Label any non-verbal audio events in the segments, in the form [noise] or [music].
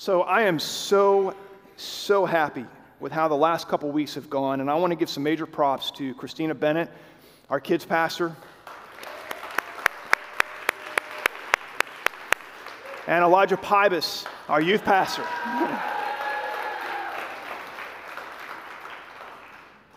So I am so, so happy with how the last couple weeks have gone, and I want to give some major props to Christina Bennett, our kids pastor, and Elijah Pybus, our youth pastor.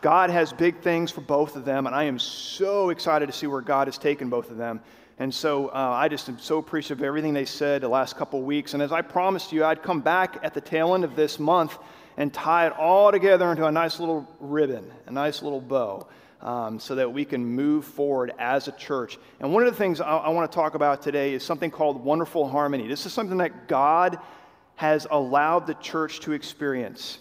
God has big things for both of them, and I am so excited to see where God has taken both of them. And so uh, I just am so appreciative of everything they said the last couple weeks. And as I promised you, I'd come back at the tail end of this month and tie it all together into a nice little ribbon, a nice little bow, um, so that we can move forward as a church. And one of the things I, I want to talk about today is something called wonderful harmony. This is something that God has allowed the church to experience.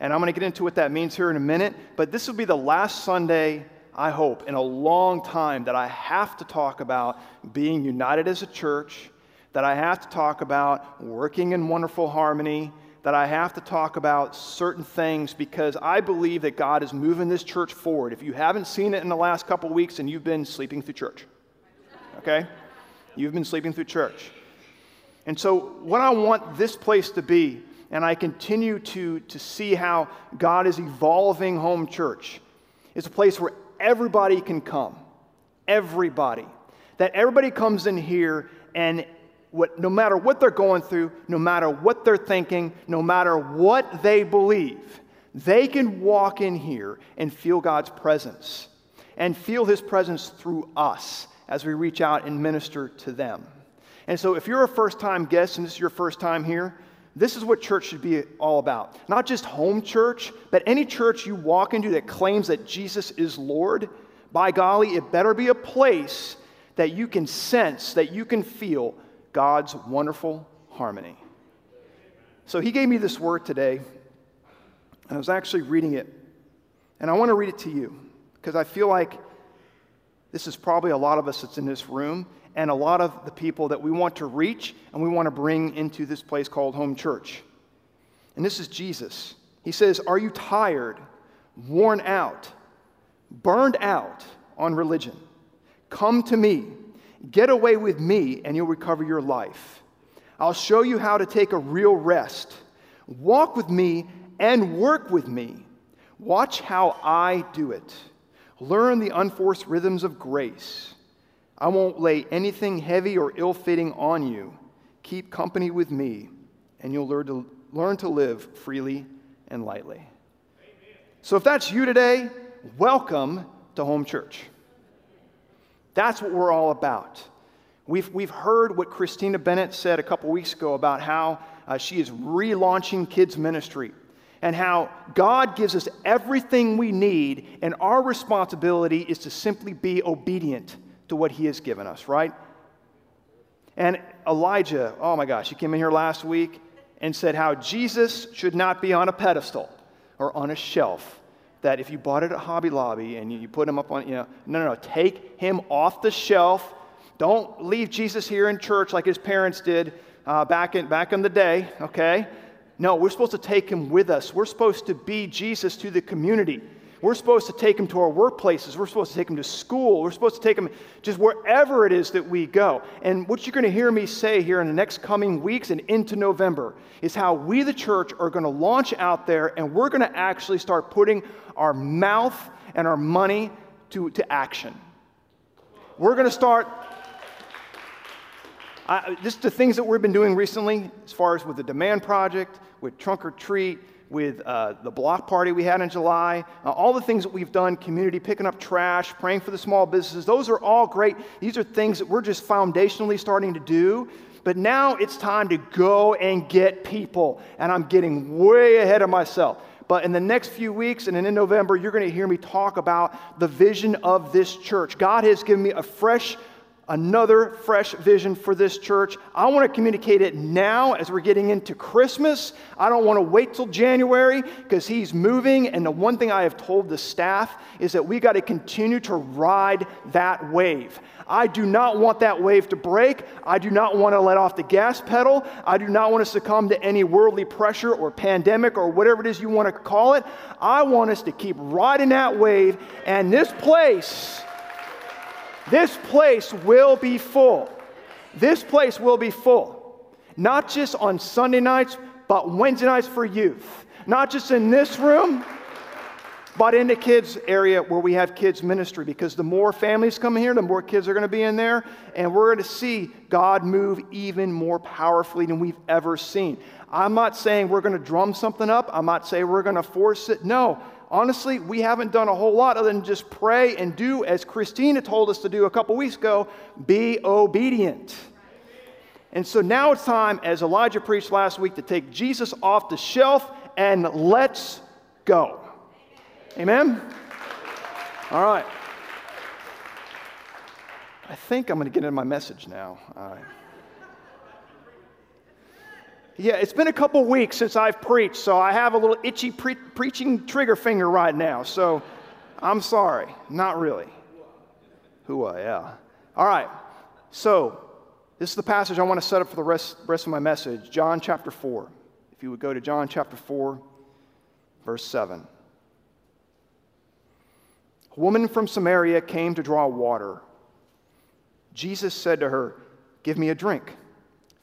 And I'm going to get into what that means here in a minute, but this will be the last Sunday, I hope, in a long time that I have to talk about being united as a church, that I have to talk about working in wonderful harmony, that I have to talk about certain things because I believe that God is moving this church forward. If you haven't seen it in the last couple weeks, and you've been sleeping through church. Okay? You've been sleeping through church. And so, what I want this place to be and I continue to, to see how God is evolving home church. It's a place where everybody can come. Everybody. That everybody comes in here and what, no matter what they're going through, no matter what they're thinking, no matter what they believe, they can walk in here and feel God's presence and feel His presence through us as we reach out and minister to them. And so, if you're a first time guest and this is your first time here, this is what church should be all about. Not just home church, but any church you walk into that claims that Jesus is Lord. By golly, it better be a place that you can sense, that you can feel God's wonderful harmony. So he gave me this word today, and I was actually reading it. And I want to read it to you because I feel like this is probably a lot of us that's in this room and a lot of the people that we want to reach and we want to bring into this place called home church. And this is Jesus. He says, Are you tired, worn out, burned out on religion? Come to me. Get away with me, and you'll recover your life. I'll show you how to take a real rest. Walk with me and work with me. Watch how I do it. Learn the unforced rhythms of grace. I won't lay anything heavy or ill fitting on you. Keep company with me, and you'll learn to, learn to live freely and lightly. Amen. So, if that's you today, welcome to Home Church. That's what we're all about. We've, we've heard what Christina Bennett said a couple weeks ago about how uh, she is relaunching kids' ministry and how God gives us everything we need, and our responsibility is to simply be obedient to what he has given us, right? And Elijah, oh my gosh, he came in here last week and said how Jesus should not be on a pedestal or on a shelf. That if you bought it at Hobby Lobby and you put him up on, you know, no, no, no, take him off the shelf. Don't leave Jesus here in church like his parents did uh, back, in, back in the day, okay? No, we're supposed to take him with us. We're supposed to be Jesus to the community. We're supposed to take them to our workplaces. We're supposed to take them to school. We're supposed to take them just wherever it is that we go. And what you're going to hear me say here in the next coming weeks and into November is how we, the church, are going to launch out there and we're going to actually start putting our mouth and our money to, to action. We're going to start. I, just the things that we've been doing recently, as far as with the Demand Project, with Trunk or Treat, with uh, the block party we had in July, uh, all the things that we've done, community, picking up trash, praying for the small businesses, those are all great. These are things that we're just foundationally starting to do. But now it's time to go and get people. And I'm getting way ahead of myself. But in the next few weeks and in November, you're going to hear me talk about the vision of this church. God has given me a fresh another fresh vision for this church. I want to communicate it now as we're getting into Christmas. I don't want to wait till January because he's moving. And the one thing I have told the staff is that we got to continue to ride that wave. I do not want that wave to break. I do not want to let off the gas pedal. I do not want to succumb to any worldly pressure or pandemic or whatever it is you want to call it. I want us to keep riding that wave. And this place, this place will be full. This place will be full. Not just on Sunday nights, but Wednesday nights for youth. Not just in this room, but in the kids area where we have kids ministry because the more families come here, the more kids are going to be in there, and we're going to see God move even more powerfully than we've ever seen. I'm not saying we're going to drum something up. I'm not saying we're going to force it. No, honestly, we haven't done a whole lot other than just pray and do as Christina told us to do a couple weeks ago be obedient. And so now it's time, as Elijah preached last week, to take Jesus off the shelf and let's go. Amen? All right. I think I'm going to get into my message now. Uh, yeah, it's been a couple weeks since I've preached, so I have a little itchy pre- preaching trigger finger right now. So I'm sorry. Not really. Who I, yeah. All right. So this is the passage I want to set up for the rest, rest of my message John chapter 4. If you would go to John chapter 4, verse 7. A woman from Samaria came to draw water. Jesus said to her, Give me a drink,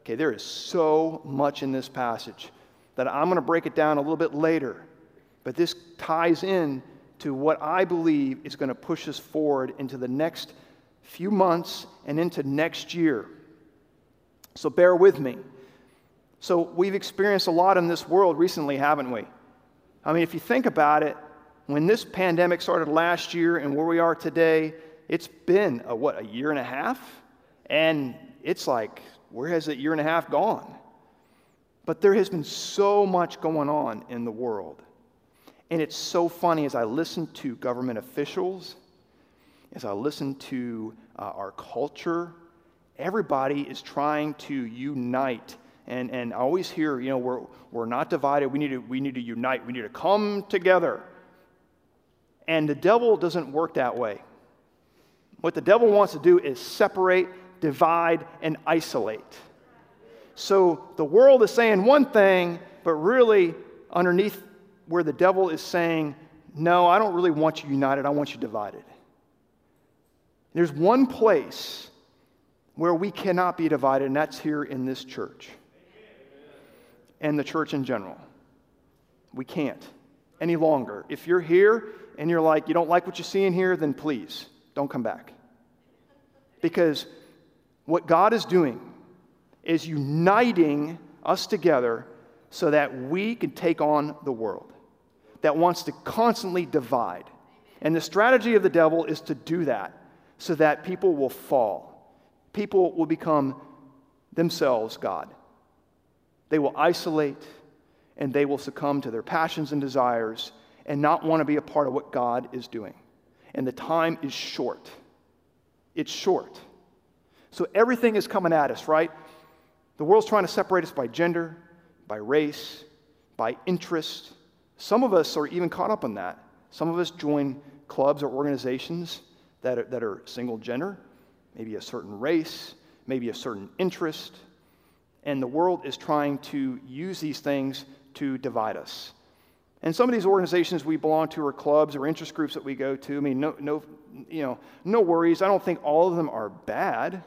Okay, there is so much in this passage that I'm going to break it down a little bit later, but this ties in to what I believe is going to push us forward into the next few months and into next year. So bear with me. So, we've experienced a lot in this world recently, haven't we? I mean, if you think about it, when this pandemic started last year and where we are today, it's been a, what, a year and a half? And it's like, where has that year and a half gone? But there has been so much going on in the world. And it's so funny as I listen to government officials, as I listen to uh, our culture, everybody is trying to unite. And, and I always hear, you know, we're, we're not divided. We need, to, we need to unite. We need to come together. And the devil doesn't work that way. What the devil wants to do is separate, divide, and isolate. So the world is saying one thing, but really underneath where the devil is saying, No, I don't really want you united, I want you divided. There's one place where we cannot be divided, and that's here in this church and the church in general. We can't any longer. If you're here and you're like, you don't like what you see in here, then please don't come back. Because what God is doing is uniting us together so that we can take on the world that wants to constantly divide. And the strategy of the devil is to do that so that people will fall. People will become themselves God. They will isolate and they will succumb to their passions and desires and not want to be a part of what God is doing. And the time is short. It's short. So everything is coming at us, right? The world's trying to separate us by gender, by race, by interest. Some of us are even caught up in that. Some of us join clubs or organizations that are, that are single gender, maybe a certain race, maybe a certain interest. And the world is trying to use these things to divide us. And some of these organizations we belong to or clubs or interest groups that we go to, I mean, no, no, you know, no worries. I don't think all of them are bad.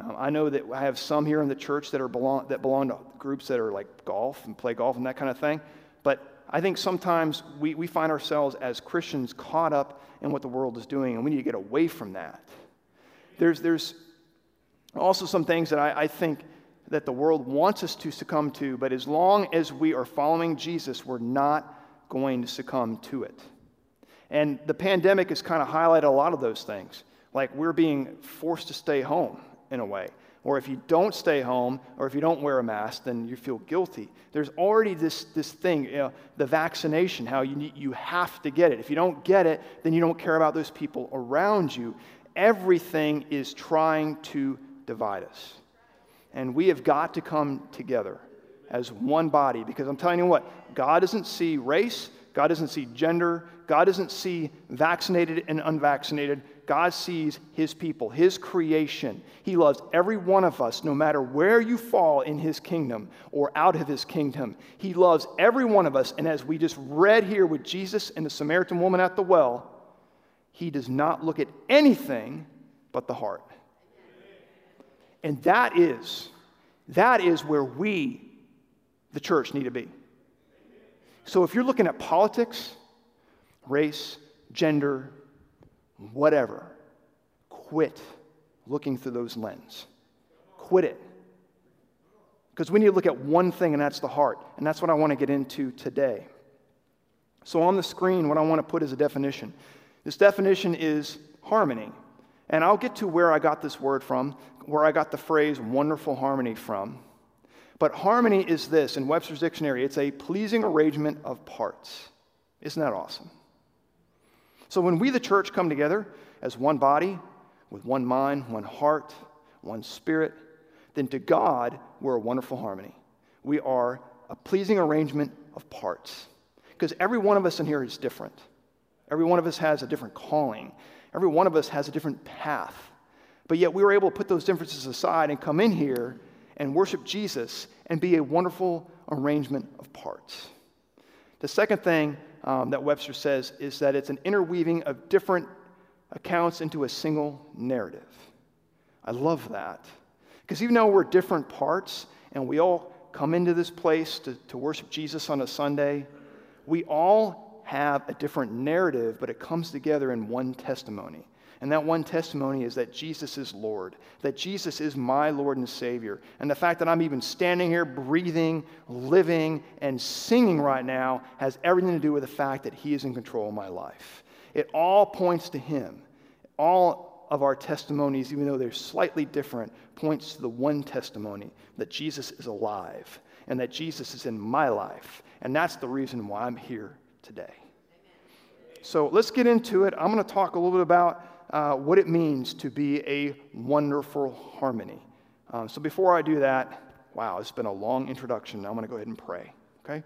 Um, I know that I have some here in the church that, are belong, that belong to groups that are like golf and play golf and that kind of thing. But I think sometimes we, we find ourselves as Christians caught up in what the world is doing, and we need to get away from that. There's, there's also some things that I, I think that the world wants us to succumb to, but as long as we are following Jesus, we're not going to succumb to it. And the pandemic has kind of highlighted a lot of those things. Like we're being forced to stay home in a way. Or if you don't stay home, or if you don't wear a mask, then you feel guilty. There's already this, this thing, you know, the vaccination, how you, need, you have to get it. If you don't get it, then you don't care about those people around you. Everything is trying to divide us and we have got to come together. as one body. Because I'm telling you what, God doesn't see race, God doesn't see gender, God doesn't see vaccinated and unvaccinated. God sees his people, his creation. He loves every one of us, no matter where you fall in his kingdom or out of his kingdom. He loves every one of us. And as we just read here with Jesus and the Samaritan woman at the well, he does not look at anything but the heart. And that is, that is where we, the church, need to be. So if you're looking at politics, race, gender, whatever, quit looking through those lenses. Quit it. Because we need to look at one thing, and that's the heart. And that's what I want to get into today. So, on the screen, what I want to put is a definition. This definition is harmony. And I'll get to where I got this word from, where I got the phrase wonderful harmony from. But harmony is this in Webster's dictionary it's a pleasing arrangement of parts. Isn't that awesome? So when we, the church, come together as one body, with one mind, one heart, one spirit, then to God, we're a wonderful harmony. We are a pleasing arrangement of parts. Because every one of us in here is different. Every one of us has a different calling. Every one of us has a different path. But yet we were able to put those differences aside and come in here and worship Jesus and be a wonderful arrangement of parts. The second thing um, that Webster says is that it's an interweaving of different accounts into a single narrative. I love that. Because even though we're different parts and we all come into this place to, to worship Jesus on a Sunday, we all have a different narrative, but it comes together in one testimony. And that one testimony is that Jesus is Lord, that Jesus is my Lord and Savior. And the fact that I'm even standing here, breathing, living, and singing right now has everything to do with the fact that He is in control of my life. It all points to Him. All of our testimonies, even though they're slightly different, points to the one testimony that Jesus is alive and that Jesus is in my life. And that's the reason why I'm here today. So let's get into it. I'm going to talk a little bit about uh, what it means to be a wonderful harmony. Um, so before I do that, wow, it's been a long introduction. I'm going to go ahead and pray, okay?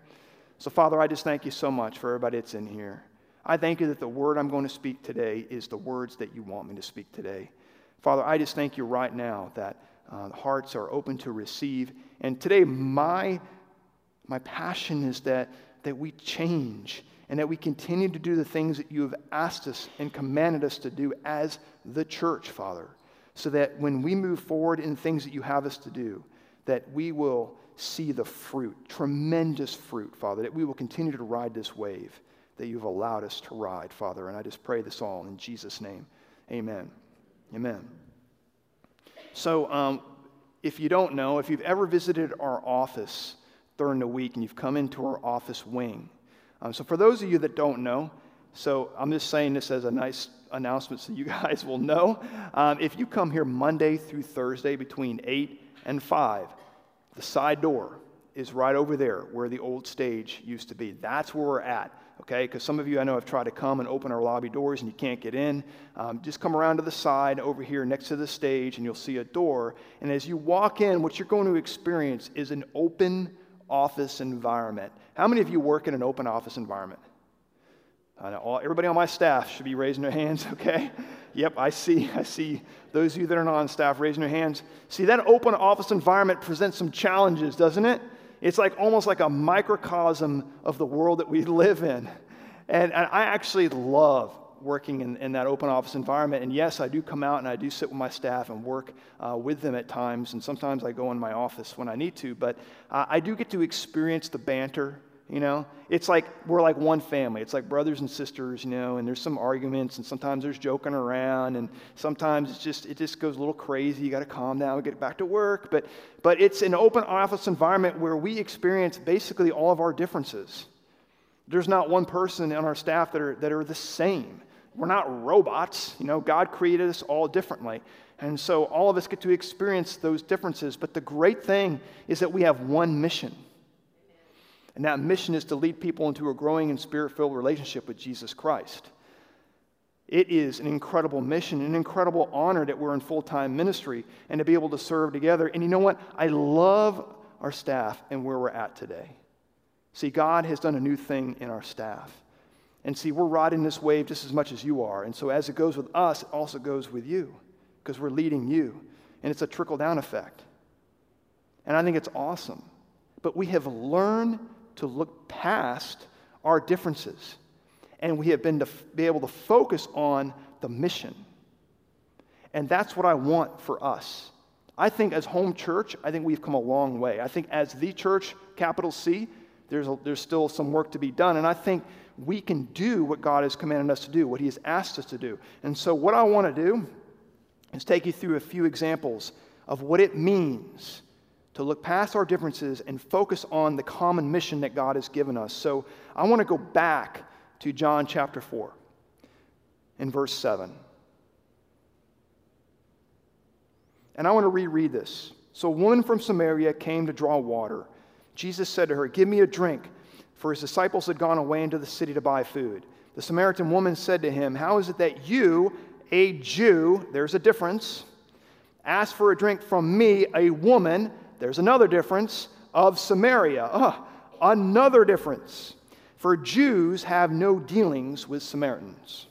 So, Father, I just thank you so much for everybody that's in here. I thank you that the word I'm going to speak today is the words that you want me to speak today. Father, I just thank you right now that uh, hearts are open to receive. And today, my, my passion is that, that we change and that we continue to do the things that you have asked us and commanded us to do as the church, Father, so that when we move forward in things that you have us to do, that we will see the fruit, tremendous fruit, Father, that we will continue to ride this wave that you've allowed us to ride, Father. And I just pray this all in Jesus' name. Amen. Amen. So, um, if you don't know, if you've ever visited our office during the week and you've come into our office wing, um, so, for those of you that don't know, so I'm just saying this as a nice announcement so you [laughs] guys will know. Um, if you come here Monday through Thursday between 8 and 5, the side door is right over there where the old stage used to be. That's where we're at, okay? Because some of you I know have tried to come and open our lobby doors and you can't get in. Um, just come around to the side over here next to the stage and you'll see a door. And as you walk in, what you're going to experience is an open office environment. How many of you work in an open office environment? All, everybody on my staff should be raising their hands, [laughs] okay? Yep, I see. [laughs] I see those of you that are not on staff raising their hands. See, that open office environment presents some challenges, doesn't it? It's like almost like a microcosm of the world that we [laughs] live in. And, and I actually love working in, in that open office environment. And yes, I do come out and I do sit with my staff and work uh, with them at times. And sometimes I go in my office when I need to. But uh, I do get to experience the banter. You know, it's like we're like one family. It's like brothers and sisters, you know, and there's some arguments and sometimes there's joking around and sometimes it's just it just goes a little crazy. You got to calm down and get back to work. But but it's an open office environment where we experience basically all of our differences. There's not one person on our staff that are, that are the same. We're not robots. You know, God created us all differently. And so all of us get to experience those differences. But the great thing is that we have one mission. And that mission is to lead people into a growing and spirit filled relationship with Jesus Christ. It is an incredible mission, an incredible honor that we're in full time ministry and to be able to serve together. And you know what? I love our staff and where we're at today. See, God has done a new thing in our staff. And see, we're riding this wave just as much as you are. And so as it goes with us, it also goes with you because we're leading you. And it's a trickle down effect. And I think it's awesome. But we have learned to look past our differences. And we have been to f- be able to focus on the mission. And that's what I want for us. I think as home church, I think we've come a long way. I think as the church, capital C, there's, a, there's still some work to be done. And I think we can do what God has commanded us to do, what He has asked us to do. And so, what I want to do is take you through a few examples of what it means to look past our differences and focus on the common mission that God has given us. So, I want to go back to John chapter 4 in verse 7. And I want to reread this. So, a woman from Samaria came to draw water. Jesus said to her, Give me a drink for his disciples had gone away into the city to buy food. The Samaritan woman said to him, How is it that you, a Jew, there's a difference, ask for a drink from me, a woman, there's another difference, of Samaria? Ah, another difference. For Jews have no dealings with Samaritans.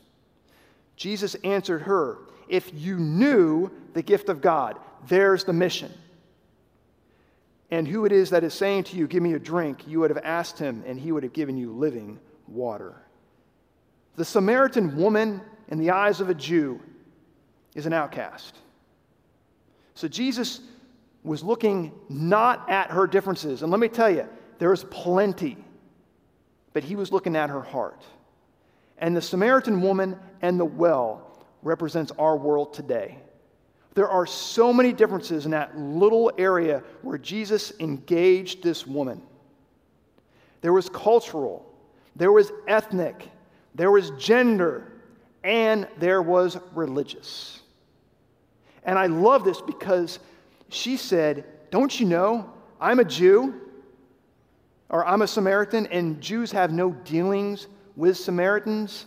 Jesus answered her, If you knew the gift of God, there's the mission and who it is that is saying to you, Give me a drink, you would have asked him, and he would have given you living water. The Samaritan woman, in the eyes of a Jew, is an outcast. So Jesus was looking not at her differences. And let me tell you, there's plenty, but he was looking at her heart. And the Samaritan woman and the well represents our world today. There are so many differences in that little area where Jesus engaged this woman. There was cultural, there was ethnic, there was gender, and there was religious. And I love this because she said, Don't you know I'm a Jew? Or I'm a Samaritan, and Jews have no dealings with Samaritans.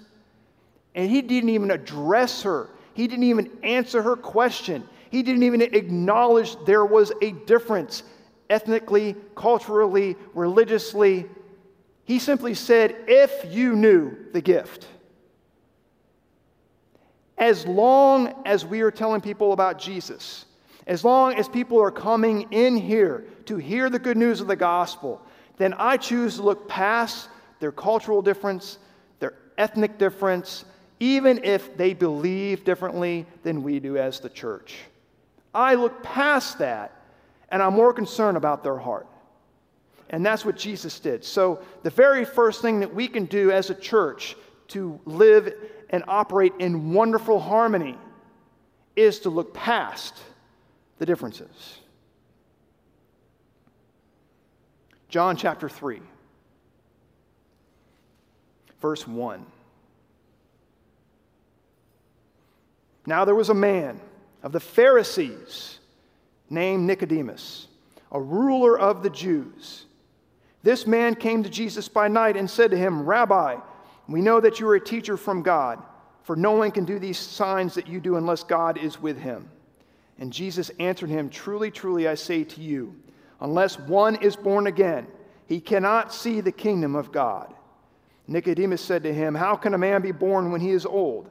And he didn't even address her he didn't even answer her question. He didn't even acknowledge there was a difference ethnically, culturally, religiously. He simply said, If you knew the gift. As long as we are telling people about Jesus, as long as people are coming in here to hear the good news of the gospel, then I choose to look past their cultural difference, their ethnic difference, even if they believe differently than we do as the church. I look past that and I'm more concerned about their heart. And that's what Jesus did. So, the very first thing that we can do as a church to live and operate in wonderful harmony is to look past the differences. John chapter 3, verse 1. Now there was a man of the Pharisees named Nicodemus, a ruler of the Jews. This man came to Jesus by night and said to him, Rabbi, we know that you are a teacher from God, for no one can do these signs that you do unless God is with him. And Jesus answered him, Truly, truly, I say to you, unless one is born again, he cannot see the kingdom of God. Nicodemus said to him, How can a man be born when he is old?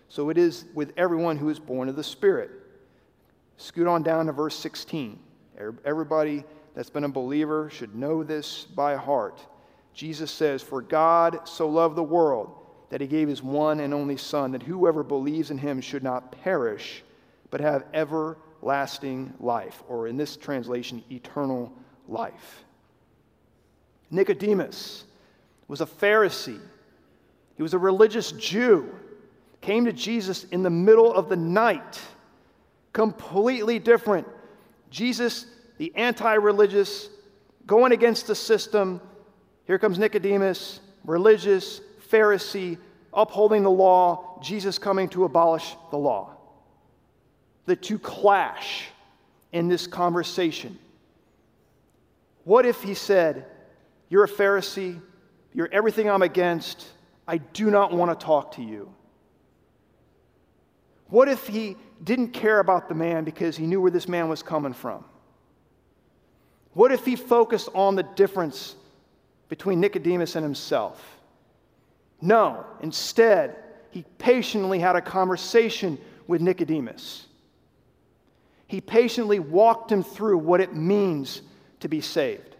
So it is with everyone who is born of the Spirit. Scoot on down to verse 16. Everybody that's been a believer should know this by heart. Jesus says, For God so loved the world that he gave his one and only Son, that whoever believes in him should not perish, but have everlasting life, or in this translation, eternal life. Nicodemus was a Pharisee, he was a religious Jew came to Jesus in the middle of the night. Completely different. Jesus, the anti religious, going against the system. Here comes Nicodemus, religious, Pharisee, upholding the law, Jesus coming to abolish the law. The two clash in this conversation. What if he said, You're a Pharisee, you're everything I'm against, I do not want to talk to you? What if he didn't care about the man because he knew where this man was coming from? What if he focused on the difference between Nicodemus and himself? No, instead, he patiently had a conversation with Nicodemus. He patiently walked him through what it means to be saved.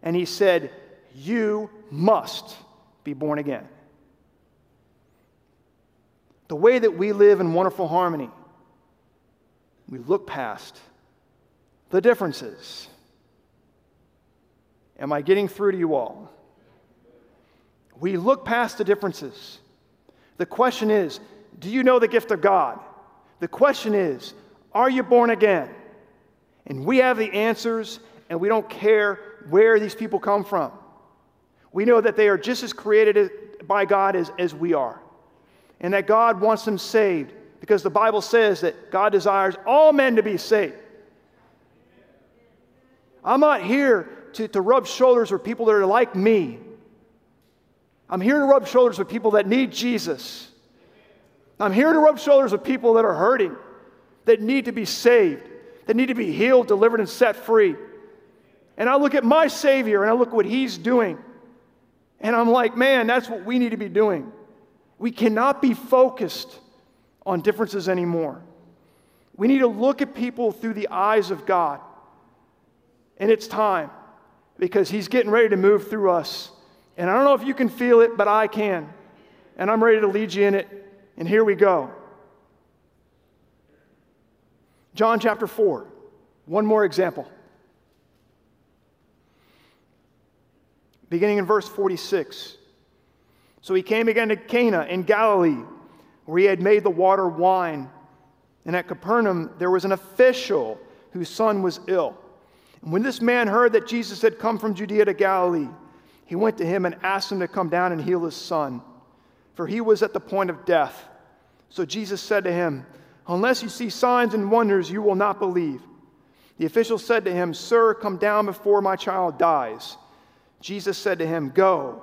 And he said, You must be born again. The way that we live in wonderful harmony, we look past the differences. Am I getting through to you all? We look past the differences. The question is do you know the gift of God? The question is are you born again? And we have the answers, and we don't care where these people come from. We know that they are just as created by God as, as we are, and that God wants them saved because the Bible says that God desires all men to be saved. I'm not here to, to rub shoulders with people that are like me. I'm here to rub shoulders with people that need Jesus. I'm here to rub shoulders with people that are hurting, that need to be saved, that need to be healed, delivered, and set free. And I look at my Savior and I look at what He's doing. And I'm like, man, that's what we need to be doing. We cannot be focused on differences anymore. We need to look at people through the eyes of God. And it's time because He's getting ready to move through us. And I don't know if you can feel it, but I can. And I'm ready to lead you in it. And here we go. John chapter 4. One more example. Beginning in verse 46. So he came again to Cana in Galilee, where he had made the water wine. And at Capernaum, there was an official whose son was ill. And when this man heard that Jesus had come from Judea to Galilee, he went to him and asked him to come down and heal his son, for he was at the point of death. So Jesus said to him, Unless you see signs and wonders, you will not believe. The official said to him, Sir, come down before my child dies. Jesus said to him, Go,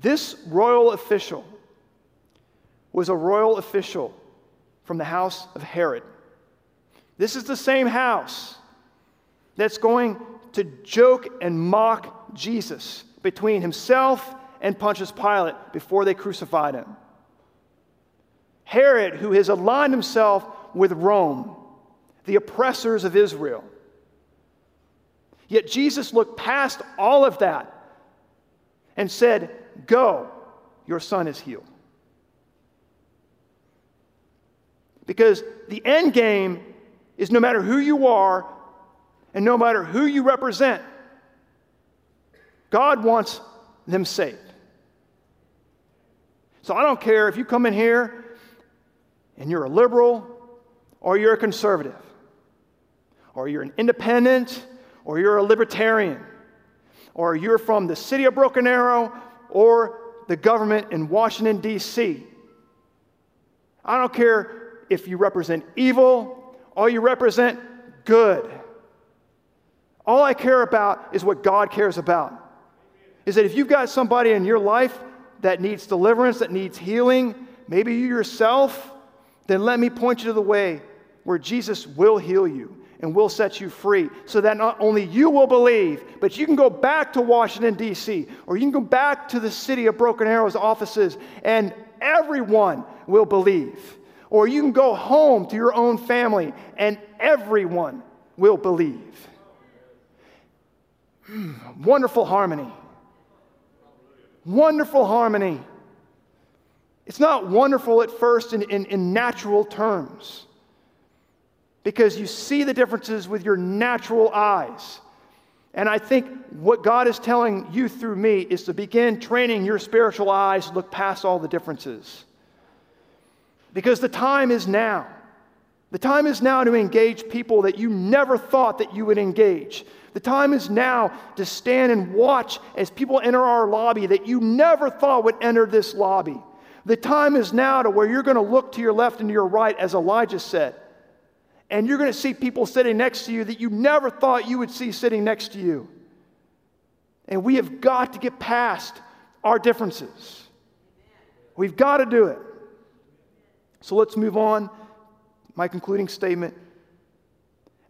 This royal official was a royal official from the house of Herod. This is the same house that's going to joke and mock Jesus between himself and Pontius Pilate before they crucified him. Herod, who has aligned himself with Rome, the oppressors of Israel. Yet Jesus looked past all of that and said, Go, your son is healed. Because the end game is no matter who you are, and no matter who you represent, God wants them saved. So I don't care if you come in here and you're a liberal or you're a conservative or you're an independent or you're a libertarian or you're from the city of Broken Arrow or the government in Washington, D.C. I don't care if you represent evil or you represent good. All I care about is what God cares about. Is that if you've got somebody in your life that needs deliverance, that needs healing, maybe you yourself, then let me point you to the way where Jesus will heal you and we'll set you free so that not only you will believe, but you can go back to Washington, D.C., or you can go back to the city of Broken Arrow's offices and everyone will believe. Or you can go home to your own family and everyone will believe. Mm, wonderful harmony. Wonderful harmony. It's not wonderful at first in, in, in, natural terms because you see the differences with your natural eyes. And I think what God is telling you through me is to begin training your spiritual eyes to look past all the differences. Because the time is now. The time is now to engage people that you never thought that you would engage. The time is now to stand and watch as people enter our lobby that you never thought would enter this lobby. The time is now to where you're going to look to your left and to your right, as Elijah said, and you're going to see people sitting next to you that you never thought you would see sitting next to you. And we have got to get past our differences. We've got to do it. So let's move on. My concluding statement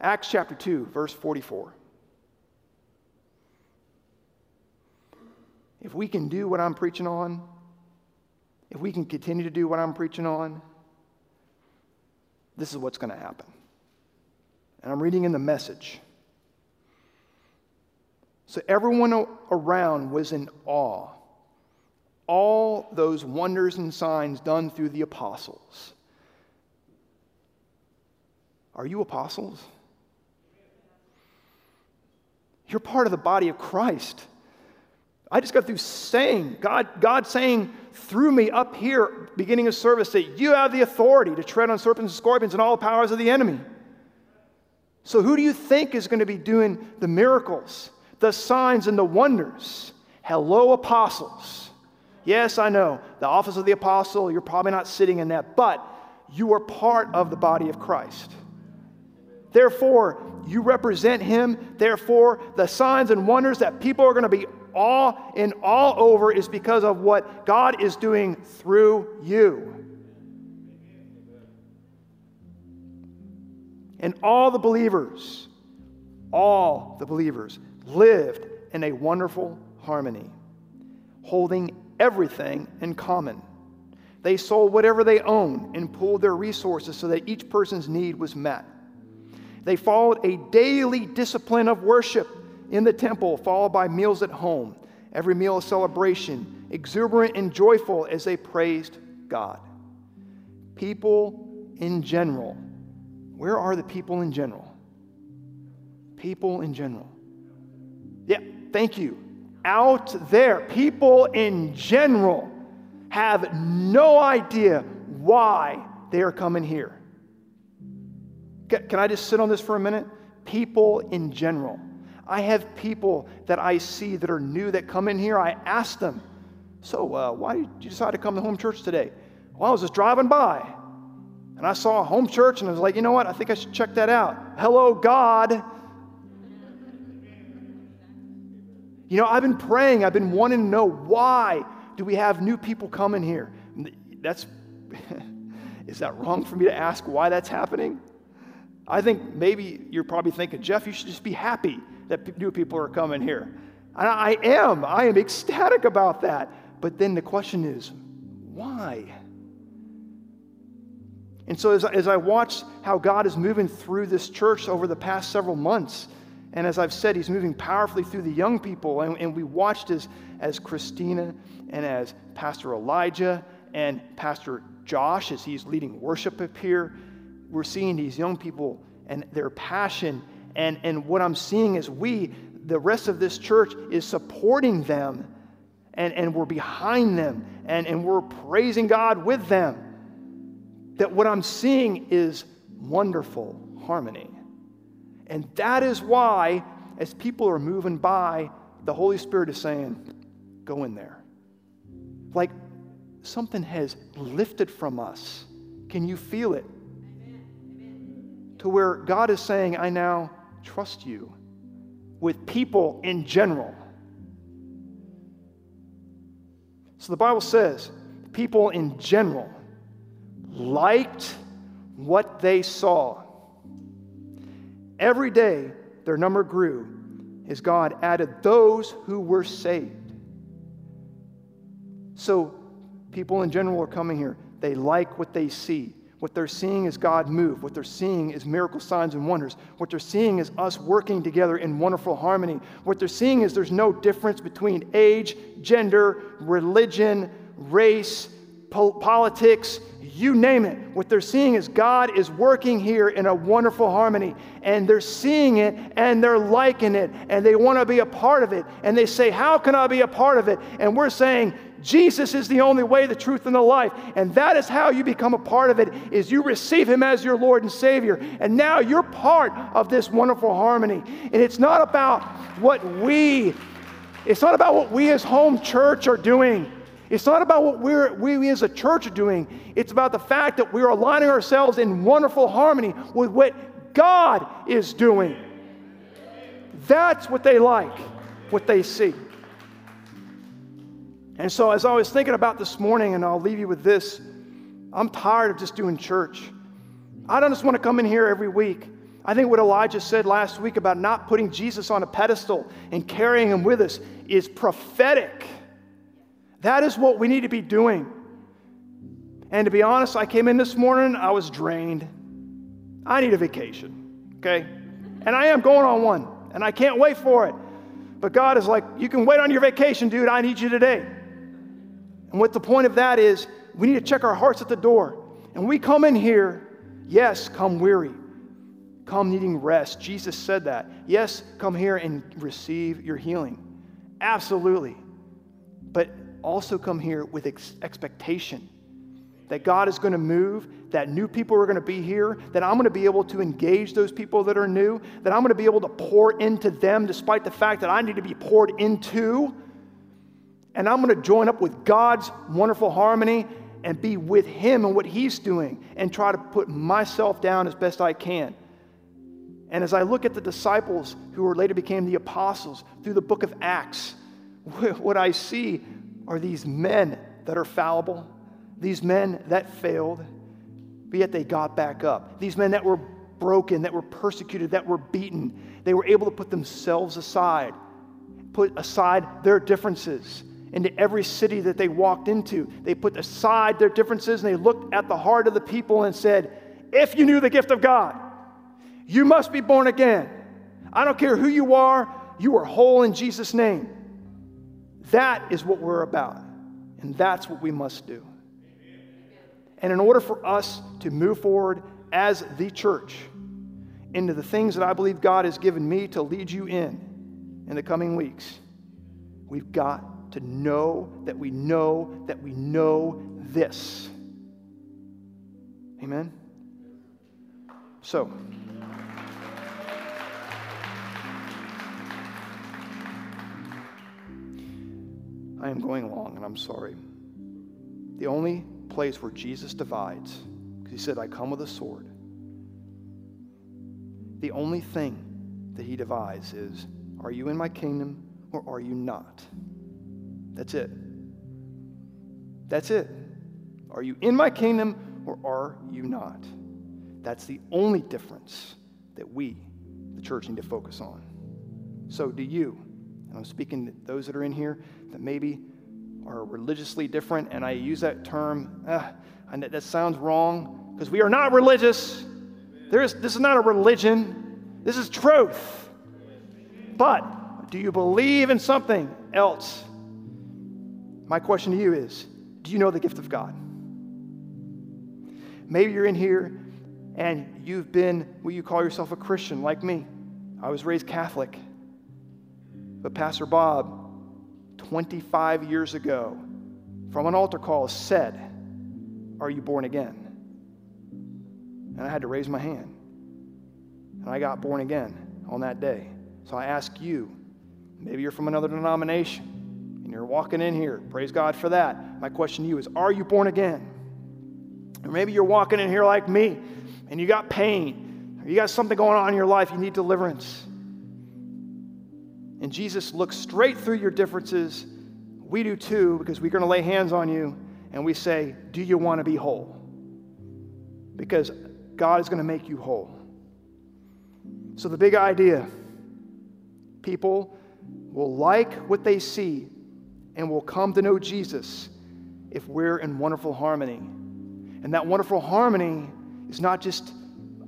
Acts chapter 2, verse 44. If we can do what I'm preaching on, if we can continue to do what I'm preaching on, this is what's going to happen. And I'm reading in the message. So everyone around was in awe. All those wonders and signs done through the apostles. Are you apostles? You're part of the body of Christ. I just got through saying, God, God saying through me up here, beginning of service, that you have the authority to tread on serpents and scorpions and all the powers of the enemy. So, who do you think is going to be doing the miracles, the signs, and the wonders? Hello, apostles. Yes, I know, the office of the apostle, you're probably not sitting in that, but you are part of the body of Christ. Therefore, you represent him. Therefore, the signs and wonders that people are going to be all in all over is because of what God is doing through you. And all the believers, all the believers lived in a wonderful harmony, holding everything in common. They sold whatever they owned and pooled their resources so that each person's need was met. They followed a daily discipline of worship in the temple, followed by meals at home. Every meal a celebration, exuberant and joyful as they praised God. People in general where are the people in general? People in general. Yeah, thank you. Out there, people in general have no idea why they are coming here. Can I just sit on this for a minute? People in general. I have people that I see that are new that come in here. I ask them, So, uh, why did you decide to come to home church today? Well, I was just driving by. And I saw a home church and I was like, you know what? I think I should check that out. Hello, God. You know, I've been praying, I've been wanting to know why do we have new people coming here? That's [laughs] is that wrong for me to ask why that's happening? I think maybe you're probably thinking, Jeff, you should just be happy that new people are coming here. And I am. I am ecstatic about that. But then the question is, why? And so, as, as I watch how God is moving through this church over the past several months, and as I've said, He's moving powerfully through the young people, and, and we watched as, as Christina and as Pastor Elijah and Pastor Josh, as he's leading worship up here, we're seeing these young people and their passion. And, and what I'm seeing is we, the rest of this church, is supporting them, and, and we're behind them, and, and we're praising God with them that what I'm seeing is wonderful harmony. And that is why, as people are moving by, the Holy Spirit is saying, Go in there. Like something has lifted from us. Can you feel it? To where God is saying, I now trust you with people in general. So the Bible says, people in general liked what they saw. Every day, their number grew as God added those who were saved. So, people in general are coming here. They like what they see. What they're seeing is God move. What they're seeing is miracle signs and wonders. What they're seeing is us working together in wonderful harmony. What they're seeing is there's no difference between age, gender, religion, race, po- politics, you name it. What they're seeing is God is working here in a wonderful harmony. And they're seeing it and they're liking it and they want to be a part of it. And they say, How can I be a part of it? And we're saying, Jesus is the only way, the truth, and the life. And that is how you become a part of it, is you receive him as your Lord and Savior. And now you're part of this wonderful harmony. And it's not about what we, it's not about what we as home church are doing. It's not about what we're, we as a church are doing. It's about the fact that we're aligning ourselves in wonderful harmony with what God is doing. That's what they like, what they see. And so, as I was thinking about this morning, and I'll leave you with this, I'm tired of just doing church. I don't just want to come in here every week. I think what Elijah said last week about not putting Jesus on a pedestal and carrying him with us is prophetic. That is what we need to be doing. And to be honest, I came in this morning, I was drained. I need a vacation, okay? And I am going on one, and I can't wait for it. But God is like, you can wait on your vacation, dude. I need you today. And what the point of that is, we need to check our hearts at the door. And we come in here, yes, come weary, come needing rest. Jesus said that. Yes, come here and receive your healing. Absolutely. But also come here with ex- expectation that God is going to move, that new people are going to be here, that I'm going to be able to engage those people that are new, that I'm going to be able to pour into them despite the fact that I need to be poured into and I'm going to join up with God's wonderful harmony and be with Him and what He's doing and try to put myself down as best I can. And as I look at the disciples who later became the apostles through the book of Acts, [laughs] what I see are these men that are fallible, these men that failed, but yet they got back up. These men that were broken, that were persecuted, that were beaten, they were able to put themselves aside, put aside their differences, into every city that they walked into. They put aside their differences and they looked at the heart of the people and said, If you knew the gift of God, you must be born again. I don't care who you are, you are whole in Jesus' name. That is what we're about, and that's what we must do. And in order for us to move forward as the church into the things that I believe God has given me to lead you in in the coming weeks, we've got to know that we know that we know this. Amen? So, I am going along and I'm sorry. The only place where Jesus divides, because he said, I come with a sword, the only thing that he divides is, are you in my kingdom or are you not? That's it. That's it. Are you in my kingdom or are you not? That's the only difference that we, the church, need to focus on. So, do you? And I'm speaking to those that are in here that maybe are religiously different, and I use that term, uh, and that, that sounds wrong because we are not religious. There is, this is not a religion, this is truth. But do you believe in something else? My question to you is Do you know the gift of God? Maybe you're in here and you've been what you call yourself a Christian, like me. I was raised Catholic. But Pastor Bob, 25 years ago, from an altar call, said, Are you born again? And I had to raise my hand. And I got born again on that day. So I ask you, maybe you're from another denomination and you're walking in here. Praise God for that. My question to you is Are you born again? Or maybe you're walking in here like me and you got pain, or you got something going on in your life, you need deliverance. And Jesus looks straight through your differences. We do too, because we're going to lay hands on you and we say, Do you want to be whole? Because God is going to make you whole. So, the big idea people will like what they see and will come to know Jesus if we're in wonderful harmony. And that wonderful harmony is not just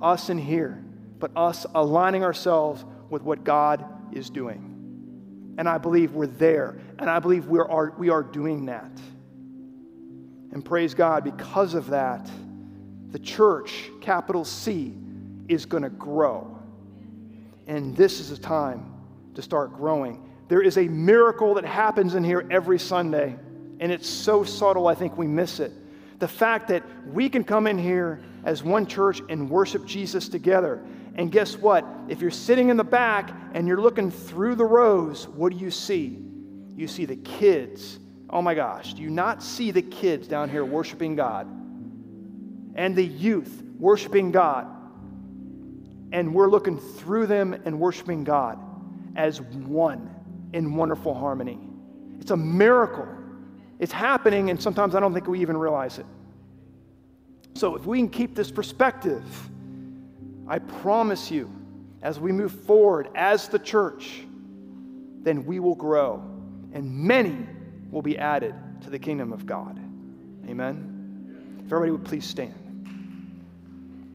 us in here, but us aligning ourselves with what God is doing. And I believe we're there. And I believe we are, we are doing that. And praise God, because of that, the church, capital C, is going to grow. And this is a time to start growing. There is a miracle that happens in here every Sunday, and it's so subtle, I think we miss it. The fact that we can come in here as one church and worship Jesus together. And guess what? If you're sitting in the back and you're looking through the rows, what do you see? You see the kids. Oh my gosh, do you not see the kids down here worshiping God? And the youth worshiping God. And we're looking through them and worshiping God as one in wonderful harmony. It's a miracle. It's happening, and sometimes I don't think we even realize it. So, if we can keep this perspective, I promise you, as we move forward as the church, then we will grow, and many will be added to the kingdom of God. Amen. If everybody would please stand.